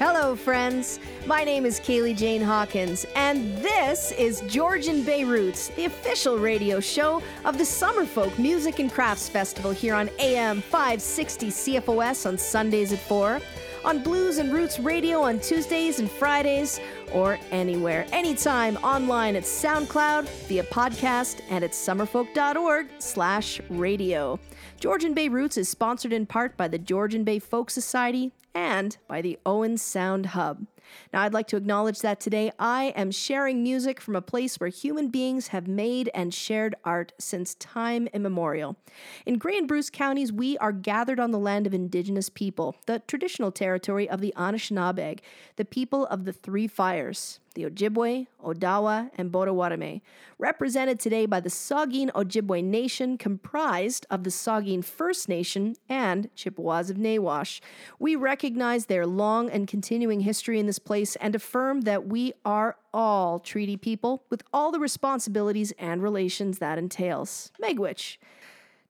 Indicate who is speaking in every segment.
Speaker 1: Hello, friends. My name is Kaylee Jane Hawkins, and this is Georgian Bay Roots, the official radio show of the Summerfolk Music and Crafts Festival here on AM 560 CFOS on Sundays at 4, on Blues and Roots Radio on Tuesdays and Fridays, or anywhere, anytime online at SoundCloud, via podcast, and at summerfolk.org slash radio. Georgian Bay Roots is sponsored in part by the Georgian Bay Folk Society and by the Owen Sound Hub. Now, I'd like to acknowledge that today I am sharing music from a place where human beings have made and shared art since time immemorial. In Grey and Bruce counties, we are gathered on the land of Indigenous people, the traditional territory of the Anishinaabeg, the people of the Three Fires the Ojibwe, Odawa, and Potawatomi, represented today by the Saugeen Ojibwe Nation, comprised of the Saugeen First Nation and Chippewas of Nawash. We recognize their long and continuing history in this place and affirm that we are all treaty people with all the responsibilities and relations that entails. Miigwech.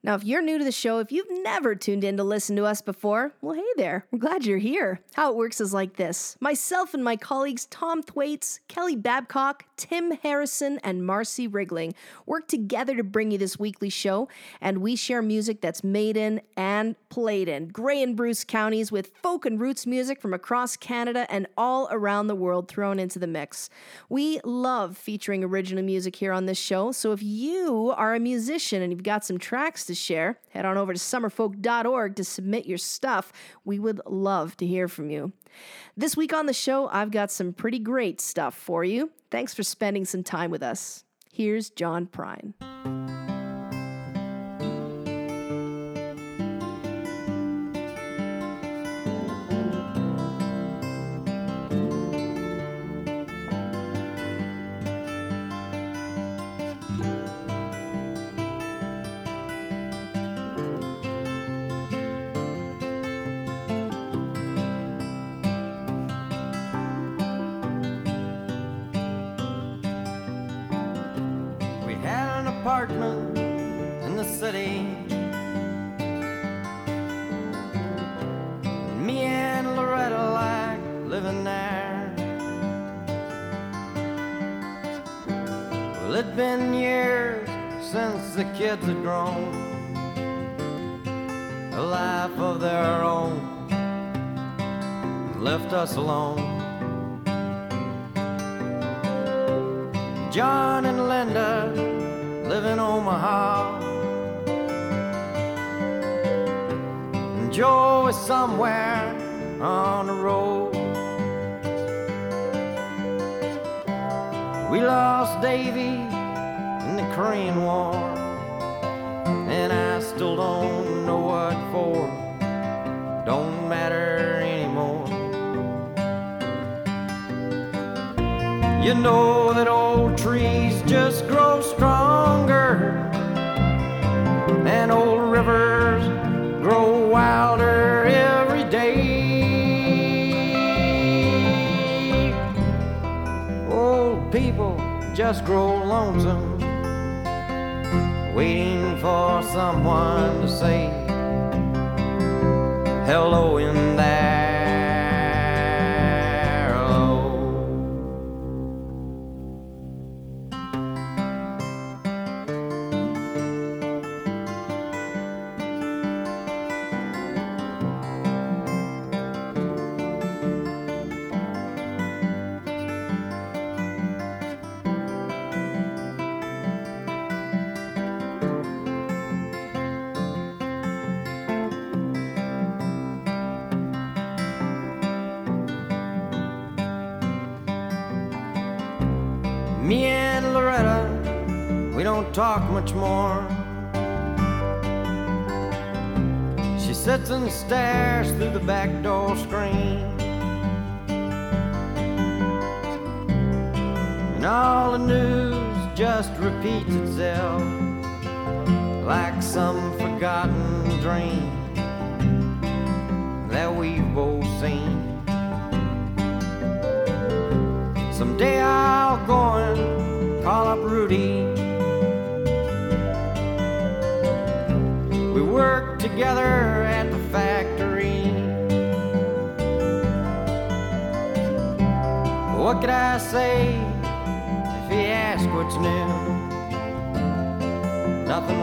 Speaker 1: Now, if you're new to the show, if you've never tuned in to listen to us before, well, hey there. We're glad you're here. How it works is like this myself and my colleagues Tom Thwaites, Kelly Babcock, Tim Harrison, and Marcy Wrigling work together to bring you this weekly show, and we share music that's made in and played in Grey and Bruce counties with folk and roots music from across Canada and all around the world thrown into the mix. We love featuring original music here on this show, so if you are a musician and you've got some tracks to share, head on over to summerfolk.org to submit your stuff. We would love to hear from you. This week on the show, I've got some pretty great stuff for you. Thanks for spending some time with us. Here's John Prine.
Speaker 2: Alone. Just grow lonesome, waiting for someone to say hello in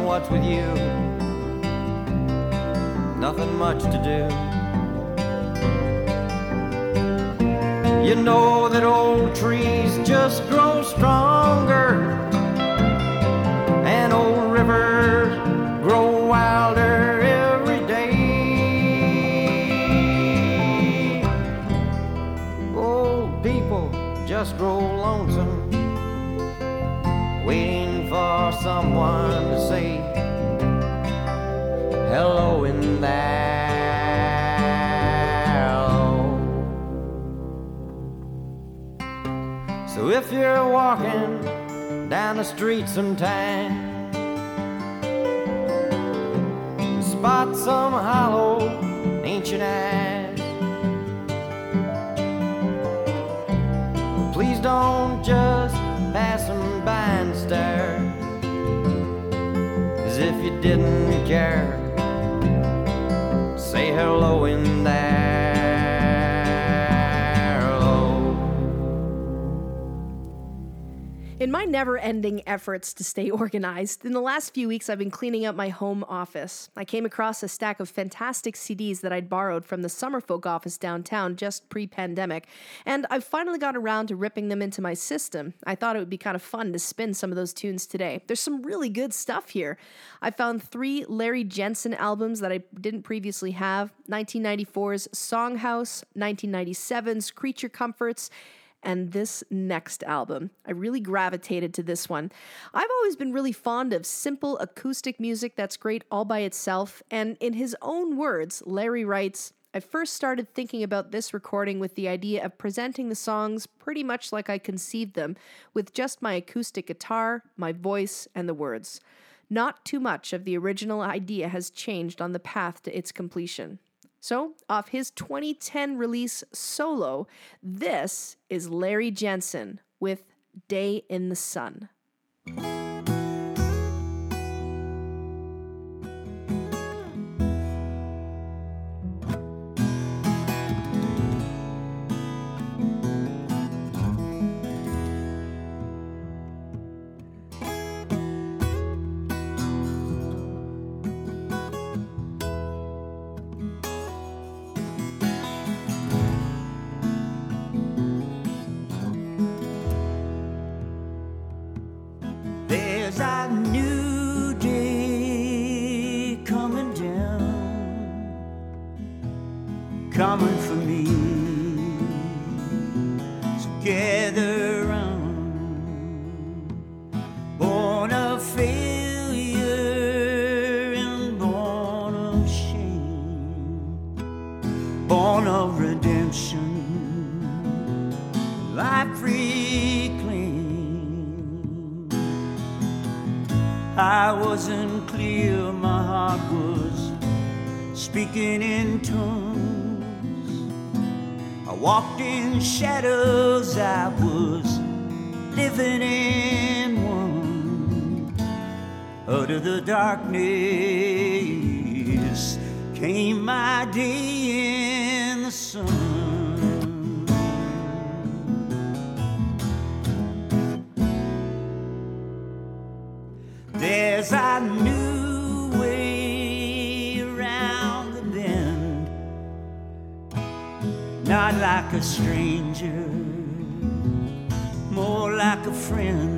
Speaker 2: what's with you? Nothing much to do. You know that old trees just grow stronger, and old rivers grow wilder every day. Old people just grow lonesome, waiting someone to say hello in there. So if you're walking down the street sometime, spot some hollow ancient eyes. Please don't just pass them by and stare didn't care. Say hello in there.
Speaker 1: In my never ending efforts to stay organized, in the last few weeks I've been cleaning up my home office. I came across a stack of fantastic CDs that I'd borrowed from the Summerfolk office downtown just pre pandemic, and I've finally got around to ripping them into my system. I thought it would be kind of fun to spin some of those tunes today. There's some really good stuff here. I found three Larry Jensen albums that I didn't previously have 1994's Songhouse, 1997's Creature Comforts, and this next album. I really gravitated to this one. I've always been really fond of simple acoustic music that's great all by itself, and in his own words, Larry writes, I first started thinking about this recording with the idea of presenting the songs pretty much like I conceived them, with just my acoustic guitar, my voice, and the words. Not too much of the original idea has changed on the path to its completion. So, off his 2010 release Solo, this is Larry Jensen with Day in the Sun.
Speaker 3: The darkness came my day in the sun. There's a new way around the bend, not like a stranger, more like a friend.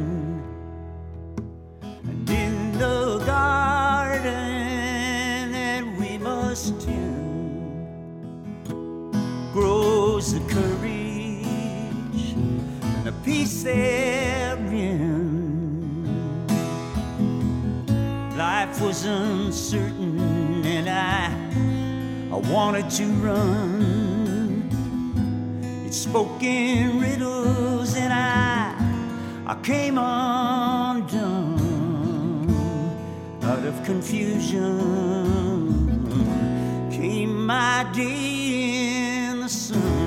Speaker 3: Peace therein. Life was uncertain and I I wanted to run. It spoke in riddles and I I came undone out of confusion. Came my day in the sun.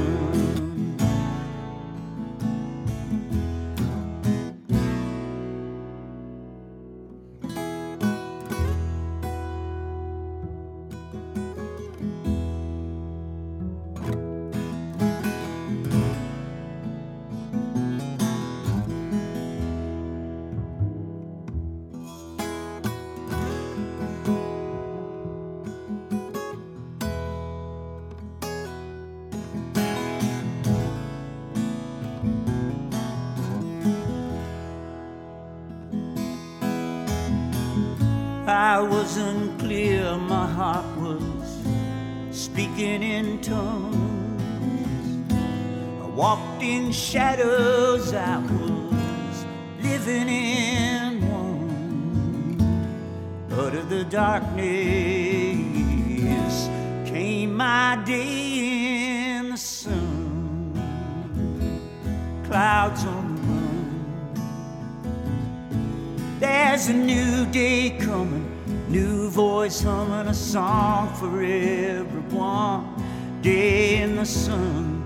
Speaker 3: Was unclear, my heart was speaking in tongues. I walked in shadows, I was living in one. Out of the darkness came my day in the sun. Clouds on the run. There's a new day coming, voice humming a song for everyone. Day in the sun,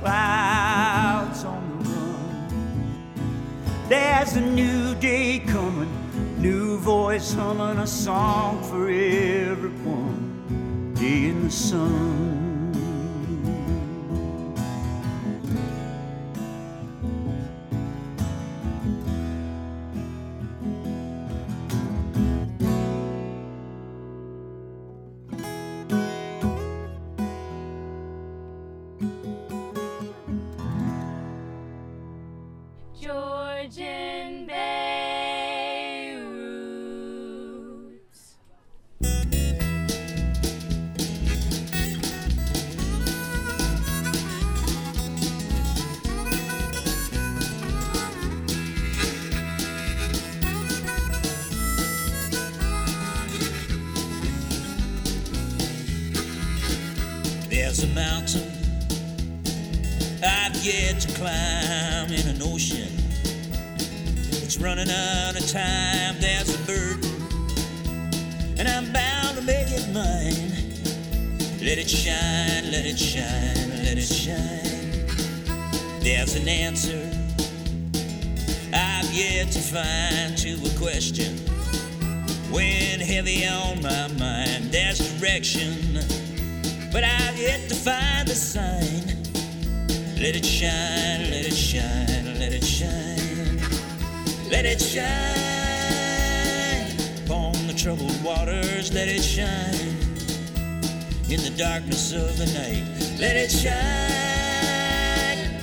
Speaker 3: clouds on the run. There's a new day coming, new voice humming a song for everyone. Day in the sun.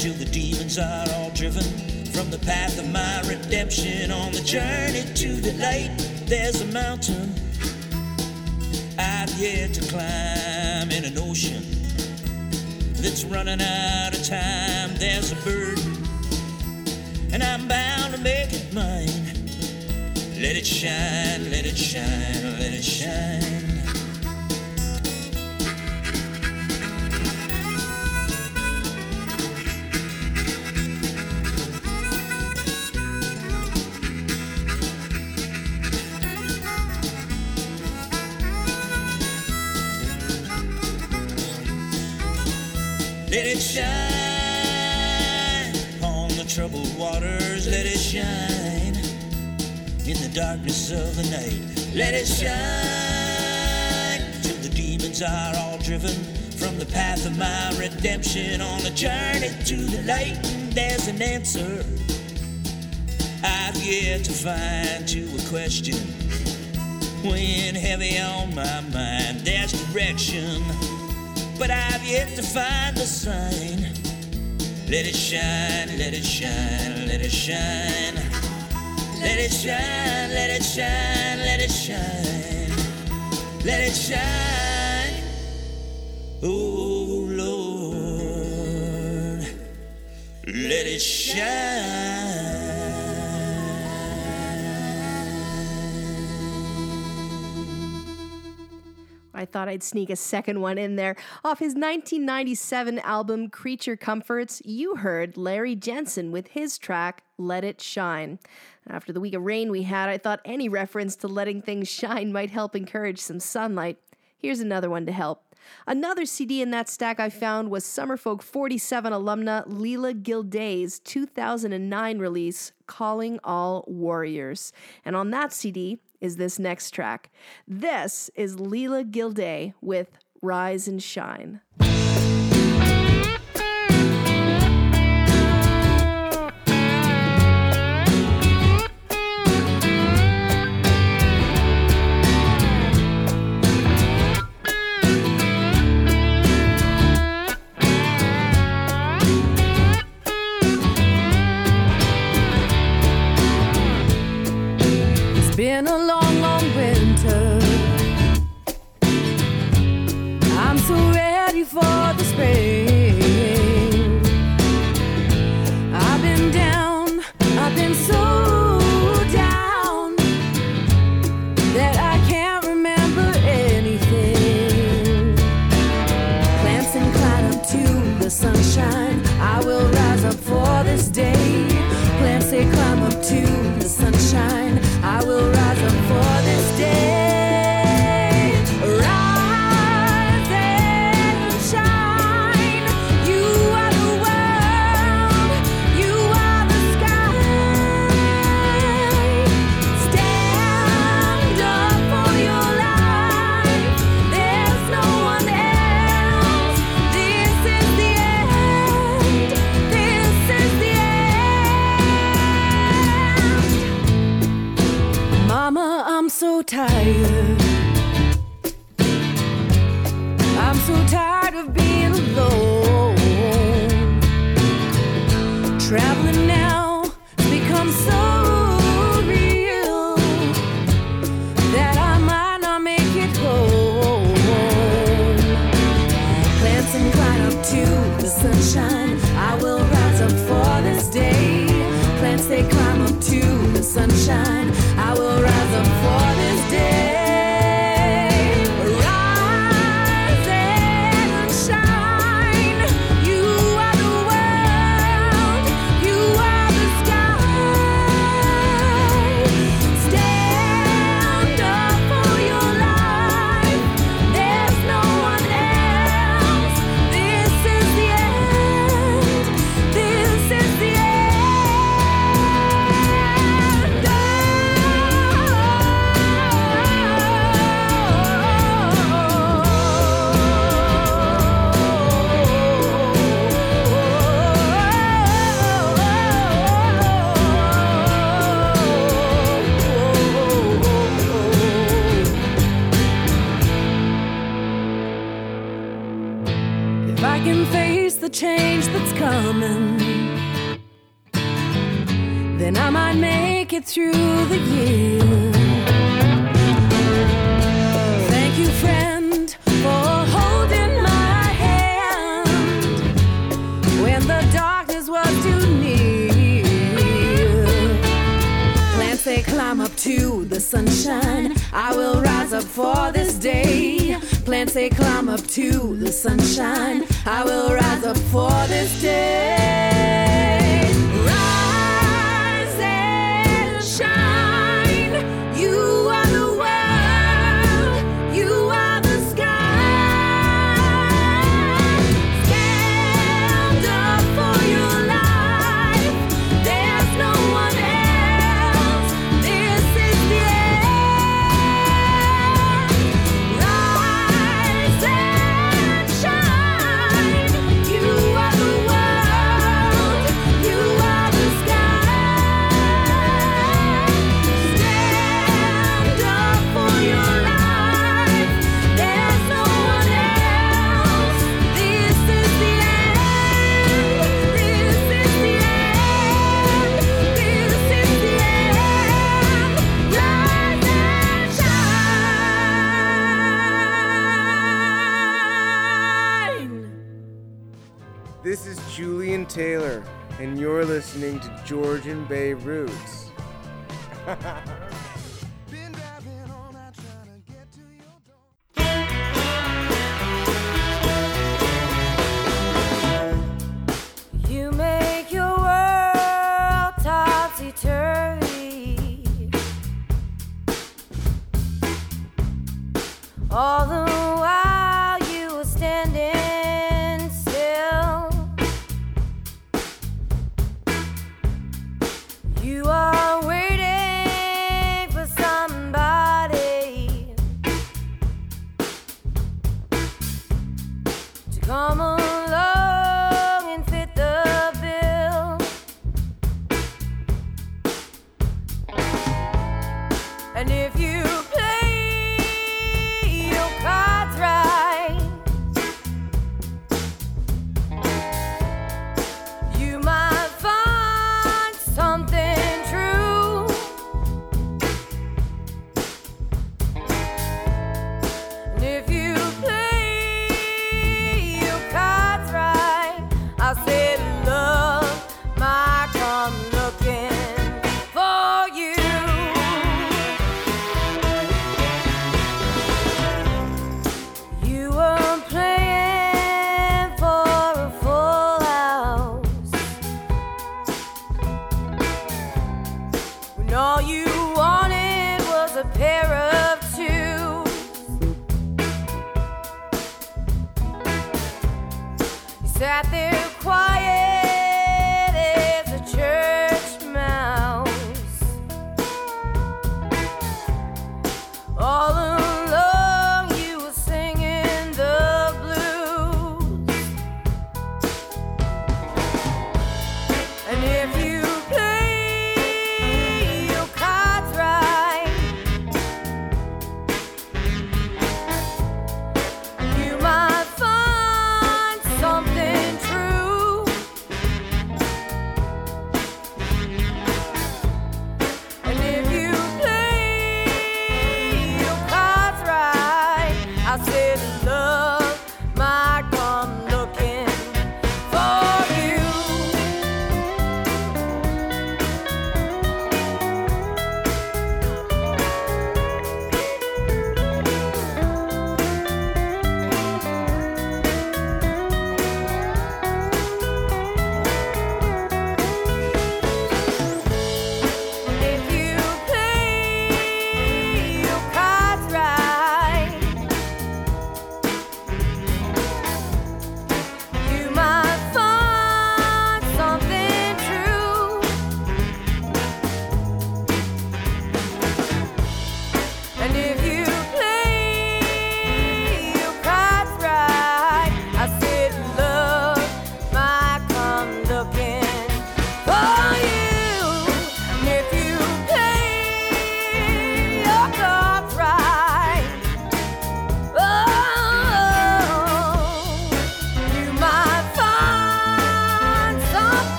Speaker 4: Till the demons are all driven from the path of my redemption on the journey to the light. There's a mountain I've yet to climb in an ocean that's running out of time. There's a burden, and I'm bound to make it mine. Let it shine, let it shine, let it shine. Let it shine on the troubled waters. Let it shine in the darkness of the night. Let it shine till the demons are all driven from the path of my redemption on the journey to the light. And There's an answer I've yet to find to a question. When heavy on my mind, there's direction but I've yet to find the sign. Let it shine, let it shine, let it shine. Let it shine, let it shine, let it shine. Let it shine. Oh Lord, let it shine.
Speaker 1: I thought I'd sneak a second one in there. Off his 1997 album Creature Comforts, you heard Larry Jensen with his track Let It Shine. After the week of rain we had, I thought any reference to letting things shine might help encourage some sunlight. Here's another one to help. Another CD in that stack I found was Summerfolk 47 alumna Leela Gilday's 2009 release, Calling All Warriors. And on that CD, is this next track. This is Leela Gilday with Rise and Shine.
Speaker 5: been a long, long winter. I'm so ready for the spring. I've been down, I've been so down that I can't remember anything. Plants incline up to the sunshine. I will rise up for this day. Plants and climb up to so tired. I'm so tired. sunshine. I will rise up for this day. Plants they climb up to the sunshine. I will rise up for this day.
Speaker 6: You're listening to Georgian Bay Roots.
Speaker 5: And if you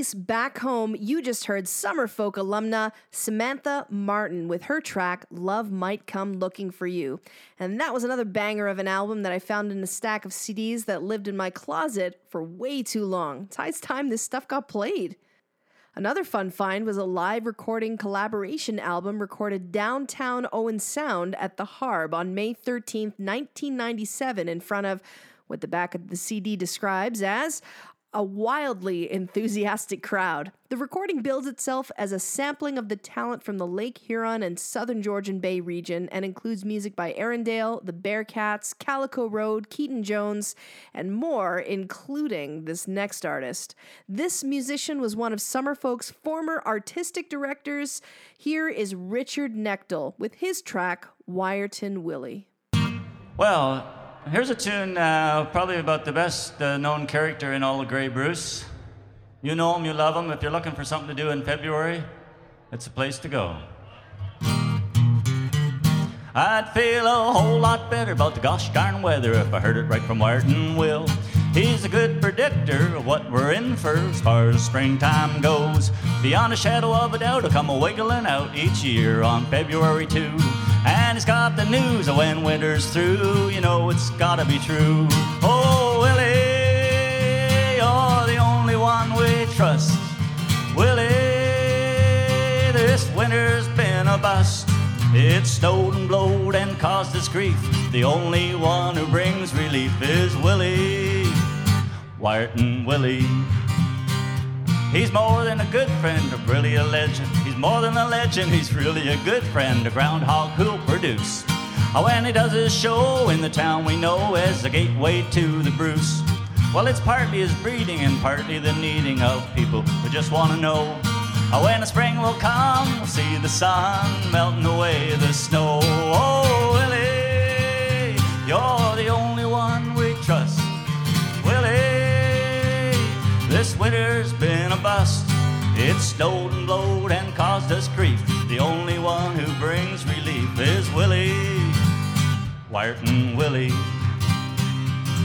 Speaker 1: release Back Home, you just heard Summerfolk alumna Samantha Martin with her track Love Might Come Looking for You. And that was another banger of an album that I found in a stack of CDs that lived in my closet for way too long. It's high time this stuff got played. Another fun find was a live recording collaboration album recorded downtown Owen Sound at the Harb on May 13th, 1997, in front of what the back of the CD describes as a wildly enthusiastic crowd. The recording bills itself as a sampling of the talent from the Lake Huron and Southern Georgian Bay region and includes music by Arendelle, the Bearcats, Calico Road, Keaton Jones, and more, including this next artist. This musician was one of Summerfolk's former artistic directors. Here is Richard Knechtel with his track Wiarton Willie.
Speaker 7: Well, here's a tune uh, probably about the best uh, known character in all of Grey Bruce. You know him, you love him. If you're looking for something to do in February, it's a place to go. I'd feel a whole lot better about the gosh darn weather if I heard it right from Wiarton Will. He's a good predictor of what we're in for as far as springtime goes. Beyond a shadow of a doubt, he'll come a wiggling out each year on February 2. And he's got the news of when winter's through. You know it's gotta be true. Oh, Willie, you're the only one we trust. Willie, this winter's been a bust. It snowed and blowed and caused us grief. The only one who brings relief is Willie, Wiarton Willie. He's more than a good friend, a legend. More than a legend, he's really a good friend, a groundhog who'll produce. Oh, when he does his show in the town we know as the gateway to the Bruce. Well, it's partly his breeding and partly the needing of people who just want to know. Oh, when the spring will come, we'll see the sun melting away the snow. Oh, Willie, you're the only one we trust. Willie, this winter's been. It snowed and blowed and caused us grief. The only one who brings relief is Willie, Wiarton Willie.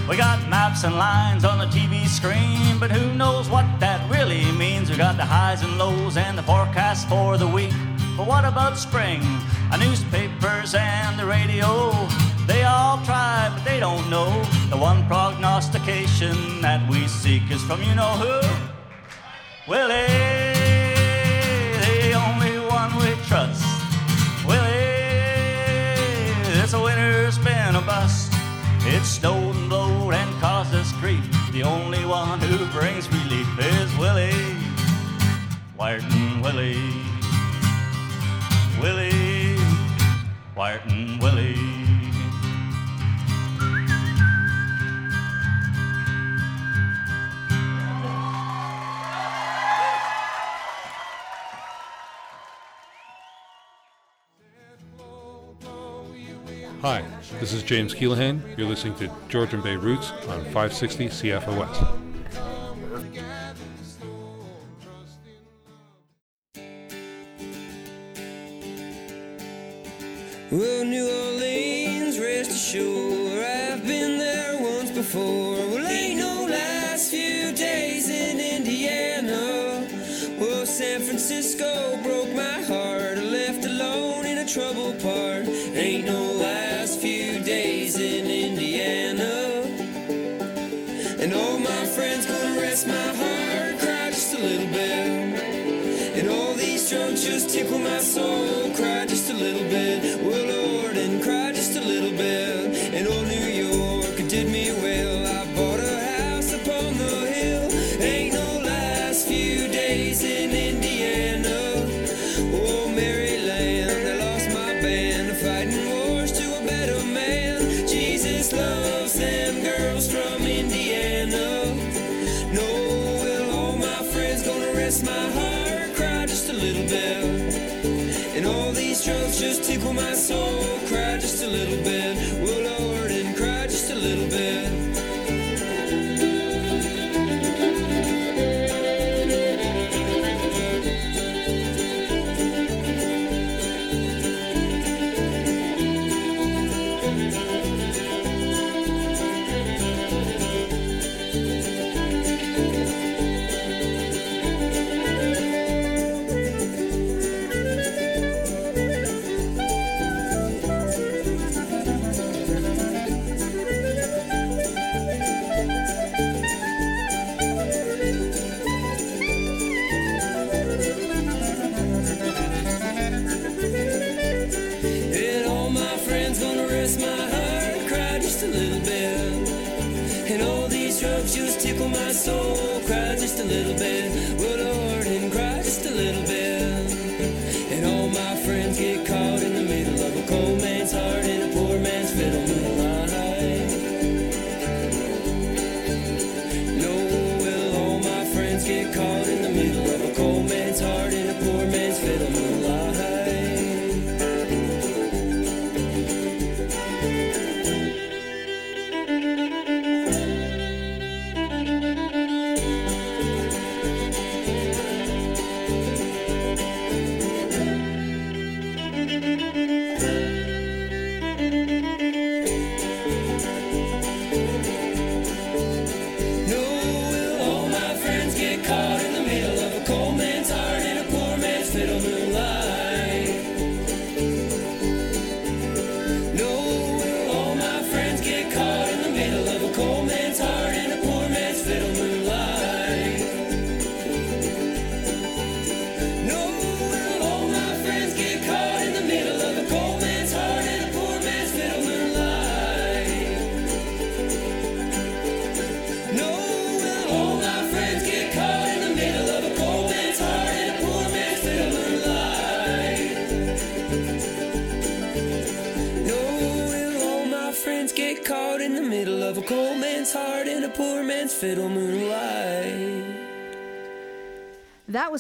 Speaker 7: We got maps and lines on the TV screen, but who knows what that really means? We got the highs and lows and the forecast for the week. But what about spring? The newspapers and the radio, they all try, but they don't know. The one prognostication that we seek is from you know who? Willie, trust. Willie, this winter's been a bust. It's snowed and blowed and caused us grief. The only one who brings relief is Willie, Wiarton Willie, Willie, Wiarton Willie.
Speaker 8: Hi, this is James Keelaghan. You're listening to Georgian Bay Roots on 560 CFOS.
Speaker 9: Well, New Orleans, rest assured, I've been there once before. Well, ain't no last few days in Indiana. Well, San Francisco broke my heart, left alone in a troubled part. Ain't no days in Indiana. And all my friends gonna rest my heart, cry just a little bit. And all these drunks just tickle my soul. Cry just a little bit, well Lord, and cry just a little bit. And old New York did me well. I bought a house upon the hill. Ain't no last few days in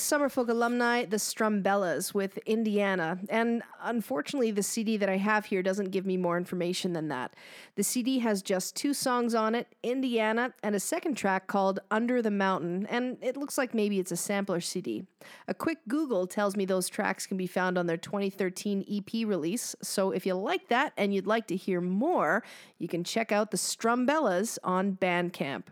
Speaker 1: Summerfolk alumni, the Strumbellas with Indiana. And unfortunately, the CD that I have here doesn't give me more information than that. The CD has just two songs on it Indiana and a second track called Under the Mountain. And it looks like maybe it's a sampler CD. A quick Google tells me those tracks can be found on their 2013 EP release. So if you like that and you'd like to hear more, you can check out the Strumbellas on Bandcamp.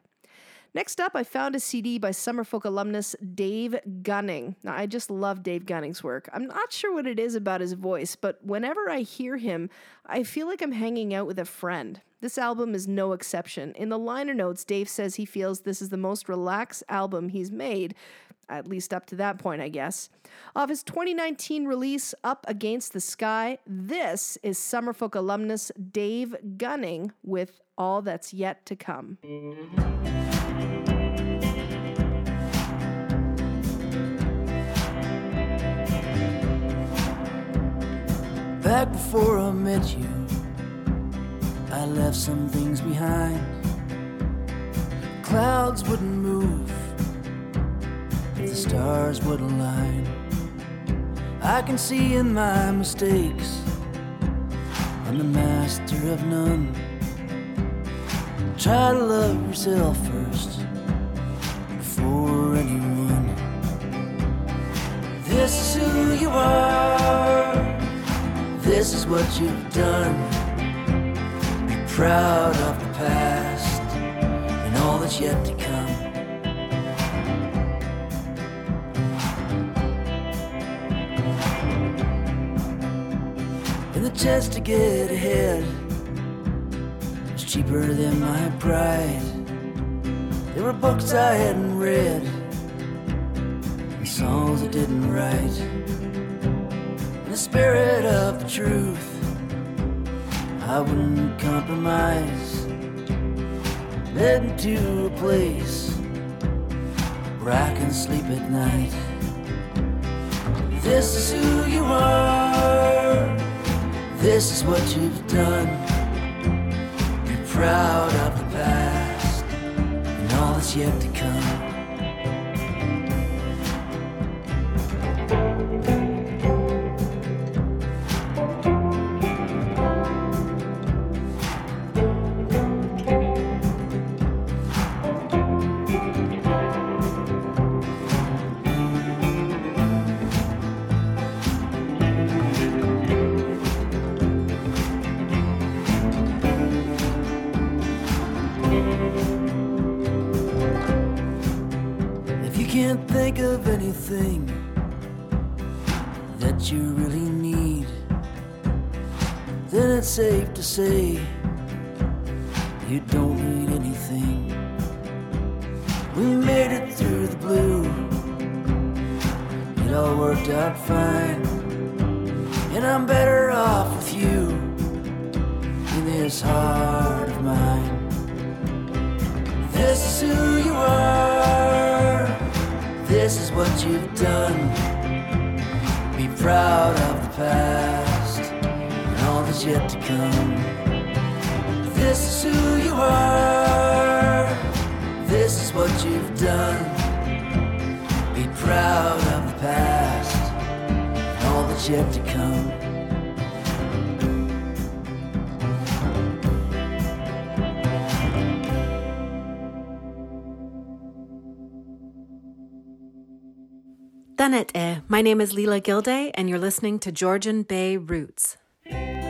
Speaker 1: Next up, I found a CD by Summerfolk alumnus Dave Gunning. Now, I just love Dave Gunning's work. I'm not sure what it is about his voice, but whenever I hear him, I feel like I'm hanging out with a friend. This album is no exception. In the liner notes, Dave says he feels this is the most relaxed album he's made, at least up to that point, I guess. Of his 2019 release, Up Against the Sky, this is Summerfolk alumnus Dave Gunning with all that's yet to come.
Speaker 10: Back before I met you, I left some things behind. Clouds wouldn't move the stars would align. I can see in my mistakes, I'm the master of none. Try to love yourself first before anyone. This is who you are. This is what you've done. Be proud of the past and all that's yet to come. And the chance to get ahead cheaper than my pride. There were books I hadn't read and songs I didn't write. In the spirit of the truth, I wouldn't compromise. Led into a place where I can sleep at night. This is who you are. This is what you've done. Proud of the past and all that's yet to come. Of anything that you really need, then it's safe to say you don't need anything. We made it through the blue, it all worked out fine, and I'm better off with you in this heart of mine. This is who you are. This is what you've done. Be proud of the past and all that's yet to come. This is who you are. This is what you've done. Be proud of the past and all that's yet to come.
Speaker 11: Danette, eh? my name is Leela Gilday, and you're listening to Georgian Bay Roots.
Speaker 4: Car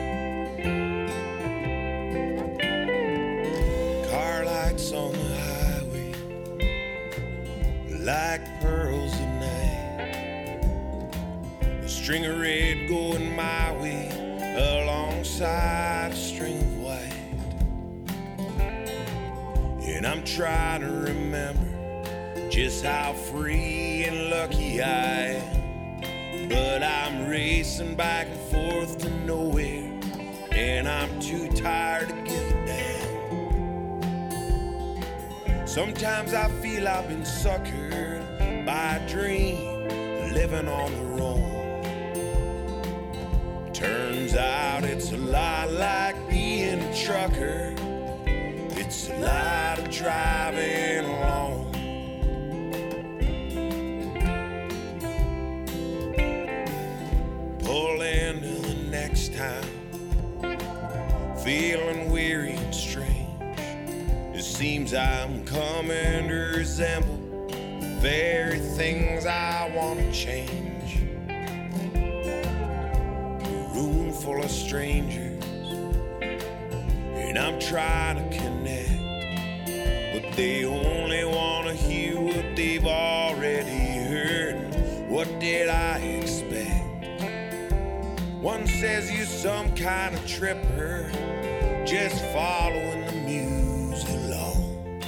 Speaker 4: lights on the highway, like pearls at night. A string of red going my way, alongside a string of white. And I'm trying to remember just how free and lucky I am. But I'm racing back and forth to nowhere, and I'm too tired to give a damn. Sometimes I feel I've been suckered by a dream, living on the road. Turns out it's a lot like being a trucker. It's a lot of driving alone. Feeling weary and strange. It seems I'm coming to resemble the very things I want to change. A room full of strangers, and I'm trying to connect, but they only want to hear what they've already heard. What did I expect? One says you're some kind of tripper, just following the muse along.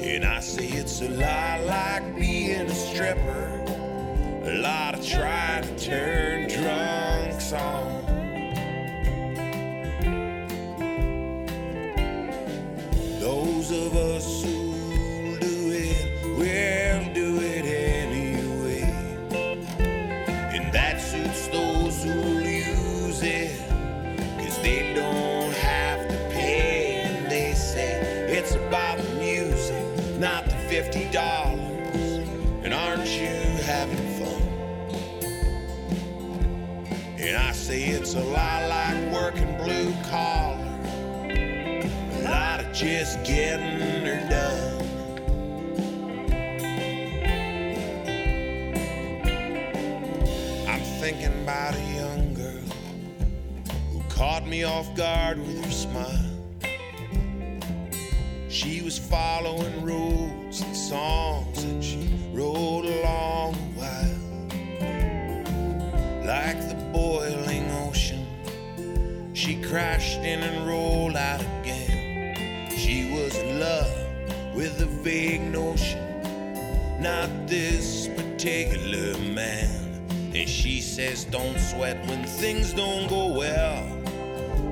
Speaker 4: And I say it's a lot like being a stripper, a lot of trying to turn drunks on. Just getting her done. I'm thinking about a young girl who caught me off guard with her smile. She was following roads and songs and she rode along a while. Like the boiling ocean, she crashed in and rolled out. She was in love with a vague notion, not this particular man. And she says, Don't sweat when things don't go well.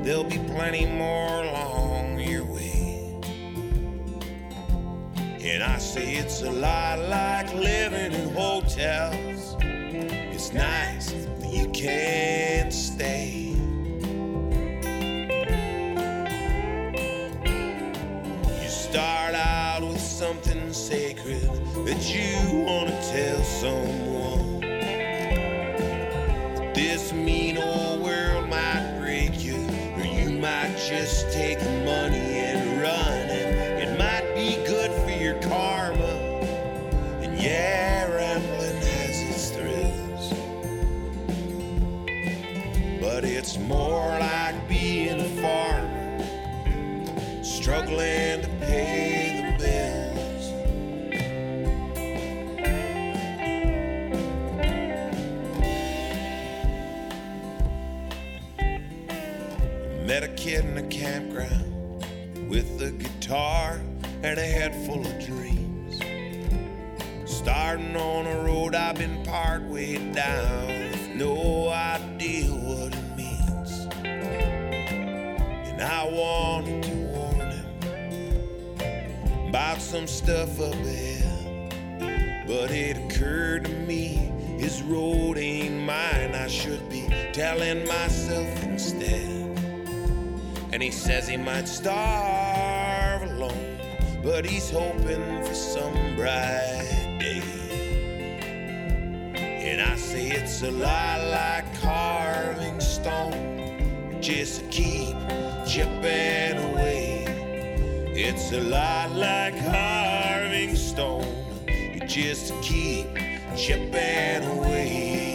Speaker 4: There'll be plenty more along your way. And I say it's a lot like living in hotels. It's nice, but you can't that you want guitar and a head full of dreams. Starting on a road I've been part way down with no idea what it means. And I wanted to warn him about some stuff up ahead. But it occurred to me his road ain't mine. I should be telling myself instead. And he says he might alone, but he's hoping for some bright day. And I say it's a lot like carving stone, just to keep chipping away. It's a lot like carving stone, just to keep chipping away.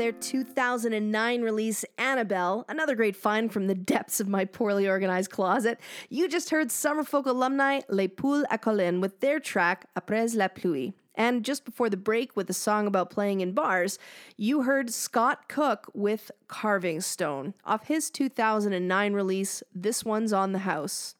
Speaker 1: Their 2009 release Annabelle, another great find from the depths of my poorly organized closet. You just heard Summerfolk alumni Les Poules à Colin with their track Après la pluie. And just before the break, with a song about playing in bars, you heard Scott Cook with Carving Stone off his 2009 release, This One's on the House.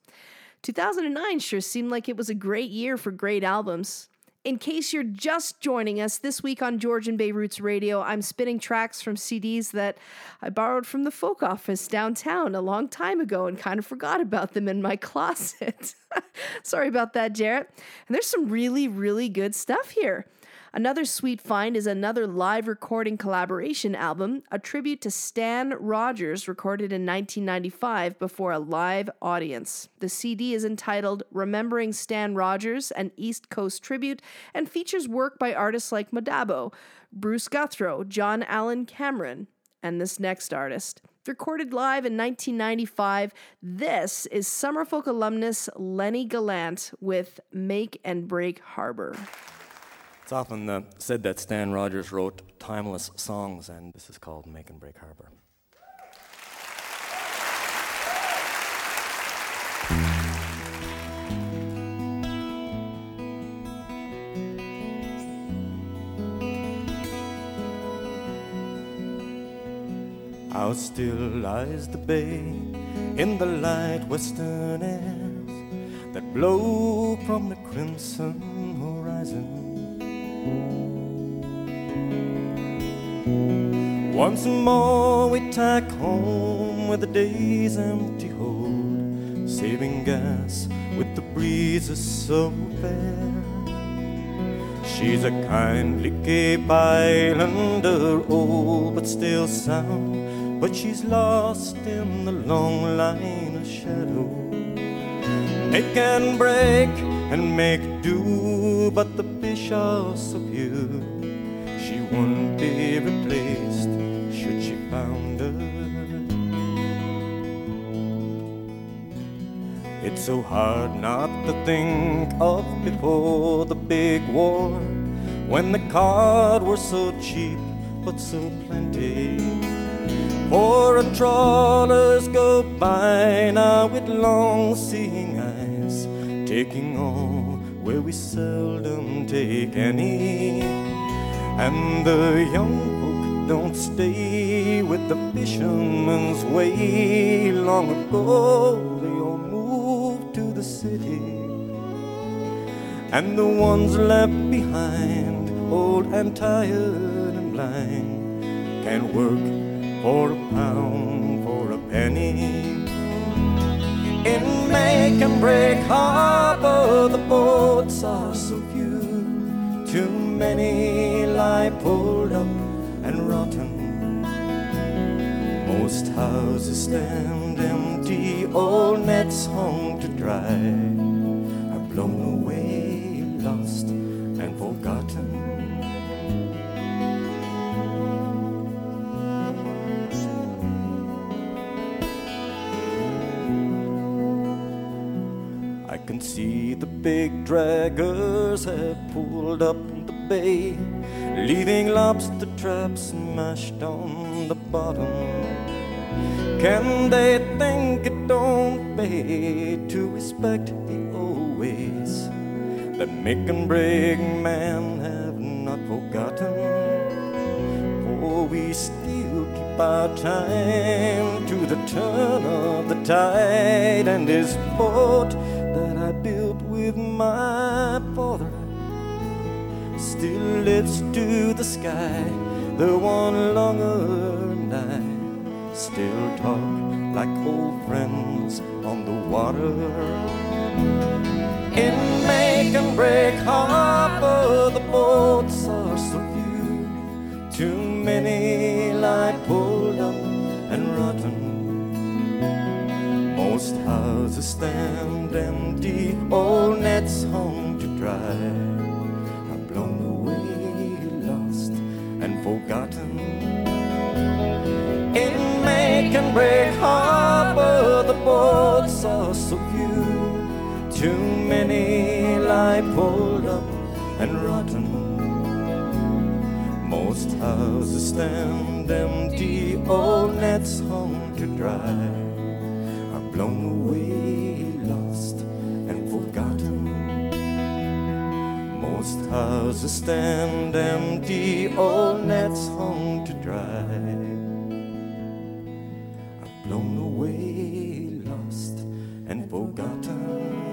Speaker 1: 2009 sure seemed like it was a great year for great albums. In case you're just joining us this week on Georgian Bay Roots Radio, I'm spinning tracks from CDs that I borrowed from the folk office downtown a long time ago and kind of forgot about them in my closet. Sorry about that, Jarrett. And there's some really, really good stuff here. Another sweet find is another live recording collaboration album, a tribute to Stan Rogers, recorded in 1995 before a live audience. The CD is entitled Remembering Stan Rogers, an East Coast tribute, and features work by artists like Madabo, Bruce Guthro, John Allan Cameron, and this next artist. Recorded live in 1995, this is Summerfolk alumnus Lennie Gallant with Make and Break Harbor.
Speaker 12: It's often uh, said that Stan Rogers wrote timeless songs, and this is called Make and Break Harbor. How still lies the bay in the light western airs that blow from the crimson horizon. Once more we tack home with the day's empty hold, saving gas with the breezes so fair. She's a kindly Cape Islander, old but still sound, but she's lost in the long line of shadow. Make and break and make do, but the bishops of you, she won't be replaced should she founder. It's so hard not to think of before the big war, when the cod were so cheap but so plenty. For a trawlers go by now with long seeing eyes, taking all where we seldom take any. And the young folk don't stay with the fisherman's way. Long ago, they all moved to the city. And the ones left behind, old and tired and blind, can work for a pound, for a penny. In make and break harbor, the boats are so few. Too many lie pulled up and rotten. Most houses stand empty, old nets hung to dry, are blown away, lost and forgotten. The big draggers have pulled up the bay, leaving lobster traps smashed on the bottom. Can they think it don't pay to respect the old ways that make and break man have not forgotten? For we still keep our time to the turn of the tide and this boat my father still lifts to the sky the one lunger I still talk like old friends on the water. In make and break harbor, the boats are so few. Too many lie pulled Most houses stand empty, old nets hung to dry, are blown away, lost and forgotten. In make and break harbor, the boats are so few. Too many lie pulled up and rotten. Most houses stand empty, all nets hung to dry blown away, lost and forgotten. Most houses stand empty, all nets hung to dry are blown away, lost and forgotten.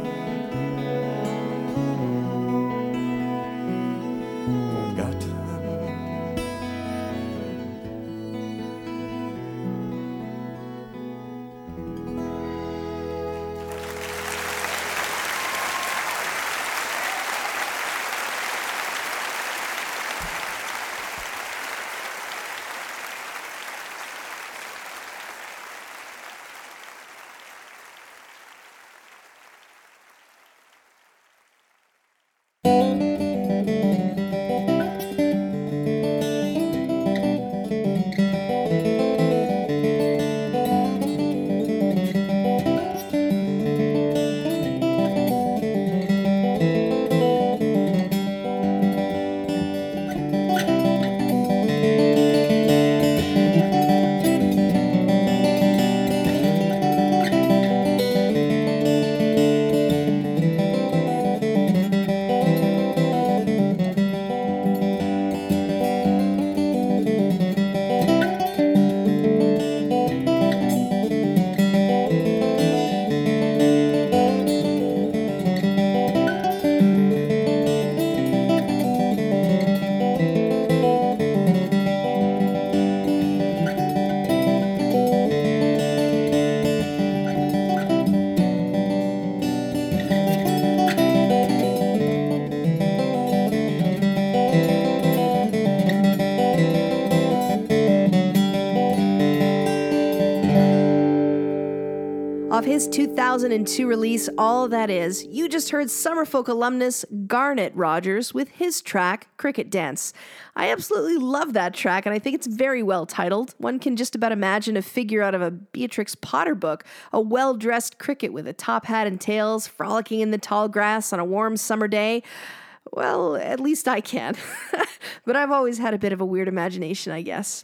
Speaker 1: His 2002 release, All That Is, you just heard Summerfolk alumnus Garnet Rogers with his track, Cricket Dance. I absolutely love that track, and I think it's very well titled. One can just about imagine a figure out of a Beatrix Potter book, a well dressed cricket with a top hat and tails, frolicking in the tall grass on a warm summer day. Well, at least I can. but I've always had a bit of a weird imagination, I guess.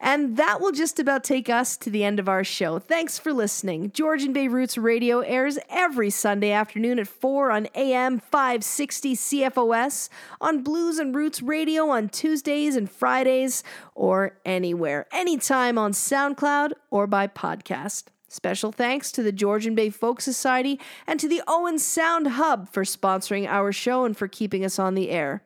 Speaker 1: And that will just about take us to the end of our show. Thanks for listening. Georgian Bay Roots Radio airs every Sunday afternoon at 4 on AM 560 CFOS, on Blues and Roots Radio on Tuesdays and Fridays, or anywhere, anytime on SoundCloud or by podcast. Special thanks to the Georgian Bay Folk Society and to the Owen Sound Hub for sponsoring our show and for keeping us on the air.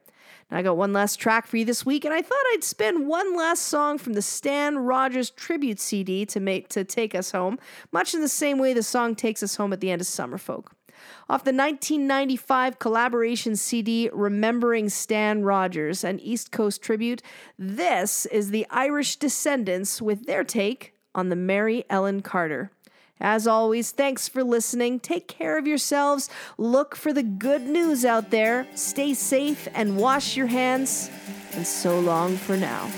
Speaker 1: I got one last track for you this week, and I thought I'd spin one last song from the Stan Rogers tribute CD to make to take us home, much in the same way the song takes us home at the end of Summerfolk. Off the 1995 collaboration CD Remembering Stan Rogers, an East Coast tribute, this is the Irish Descendants with their take on the Mary Ellen Carter. As always, thanks for listening. Take care of yourselves. Look for the good news out there. Stay safe and wash your hands. And so long for now.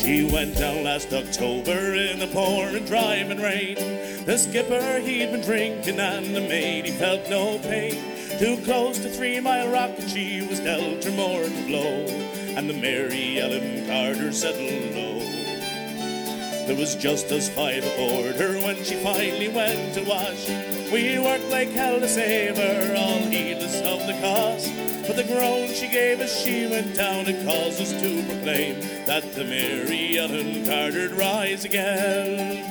Speaker 13: She went down last October in the pouring, driving rain. The skipper, he'd been drinking, and the mate, he felt no pain. Too close to Three Mile Rock, and she was dealt her mortal blow. And the Mary Ellen Carter settled low. There was just us five aboard her when she finally went to wash. We worked like hell to save her, all heedless of the cost. But the groan she gave as she went down, it caused us to proclaim that the Mary Ellen Carter'd rise again.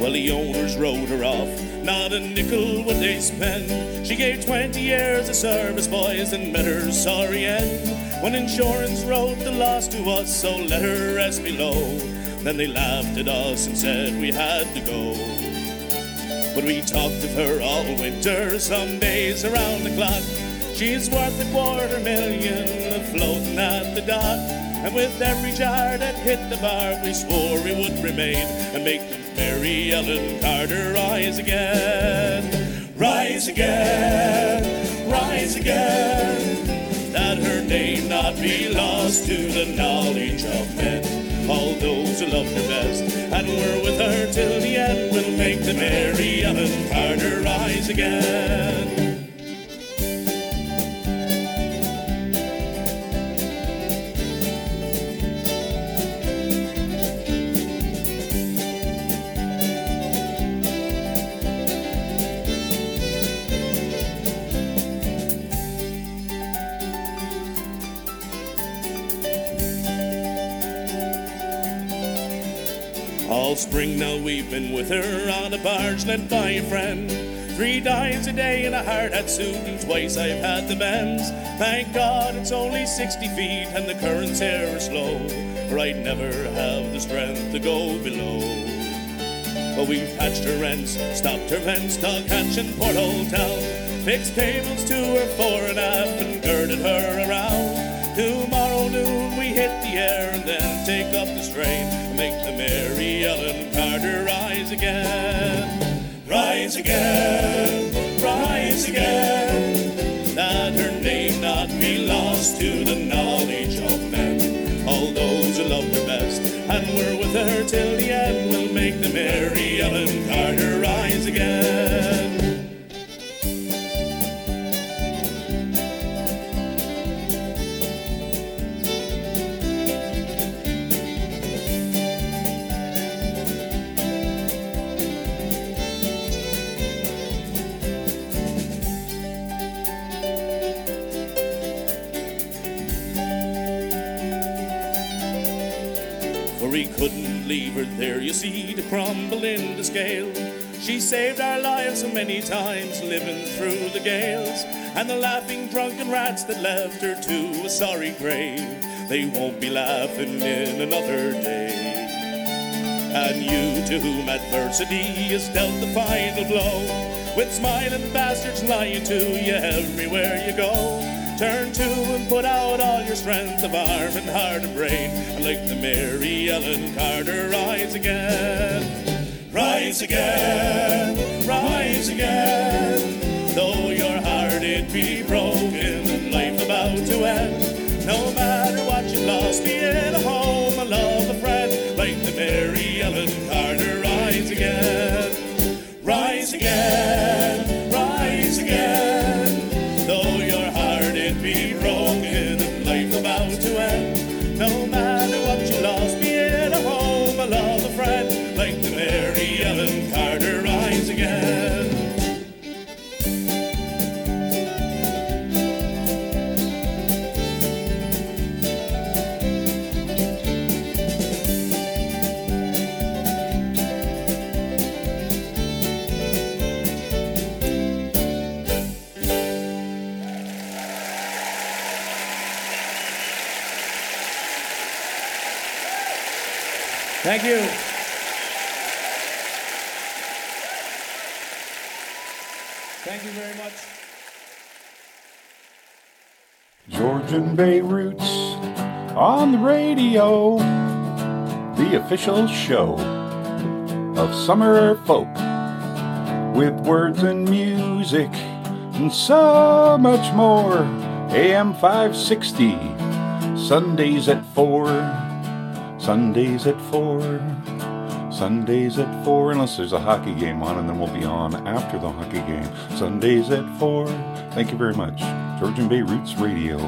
Speaker 13: Well, the owners rode her off not a nickel would they spend. She gave 20 years of service, boys, and met her sorry end. When insurance wrote the loss to us, so let her rest below. Then they laughed at us and said we had to go. But we talked of her all winter, some days around the clock. She's worth a quarter million floating at the dock. And with every jar that hit the bar, we swore we would remain and make Mary Ellen Carter rise again. Rise again, rise again. That her name not be lost to the knowledge of men. All those who love her best and were with her till the end We'll make the Mary Ellen Carter rise again. All spring now we've been with her on a barge led by a friend. Three dives a day in a hard hat suit, and twice I've had the bends. Thank God it's only 60 feet and the currents here are slow, or I'd never have the strength to go below. But we've patched her ends, stopped her vents, dog hatch and porthole down. Fixed cables to her fore and aft and girded her around. Tomorrow noon we hit the air and then take up the strain make the Mary Ellen Carter rise again. Rise again, rise again. That her name not be lost to the knowledge of men. All those who loved her best and were with her till the end will make the Mary Ellen Carter rise again. There, you see, to crumble in the scale. She saved our lives so many times, living through the gales. And the laughing drunken rats that left her to a sorry grave, they won't be laughing in another day. And you to whom adversity has dealt the final blow, with smiling bastards lying to you everywhere you go. Turn to and put out all your strength of arm and heart and brain, and like the Mary Ellen Carter, rise again. Rise again, rise again. Though your heart it be broken and life about to end, no matter what you lost, be it Thank you. Thank you very much.
Speaker 14: Georgian Bay Roots on the radio, the official show of summer folk with words and music and so much more. AM 560, Sundays at 4, Sundays at 4, Sundays at 4, unless there's a hockey game on, and then we'll be on after the hockey game. Sundays at 4. Thank you very much. Georgian Bay Roots Radio.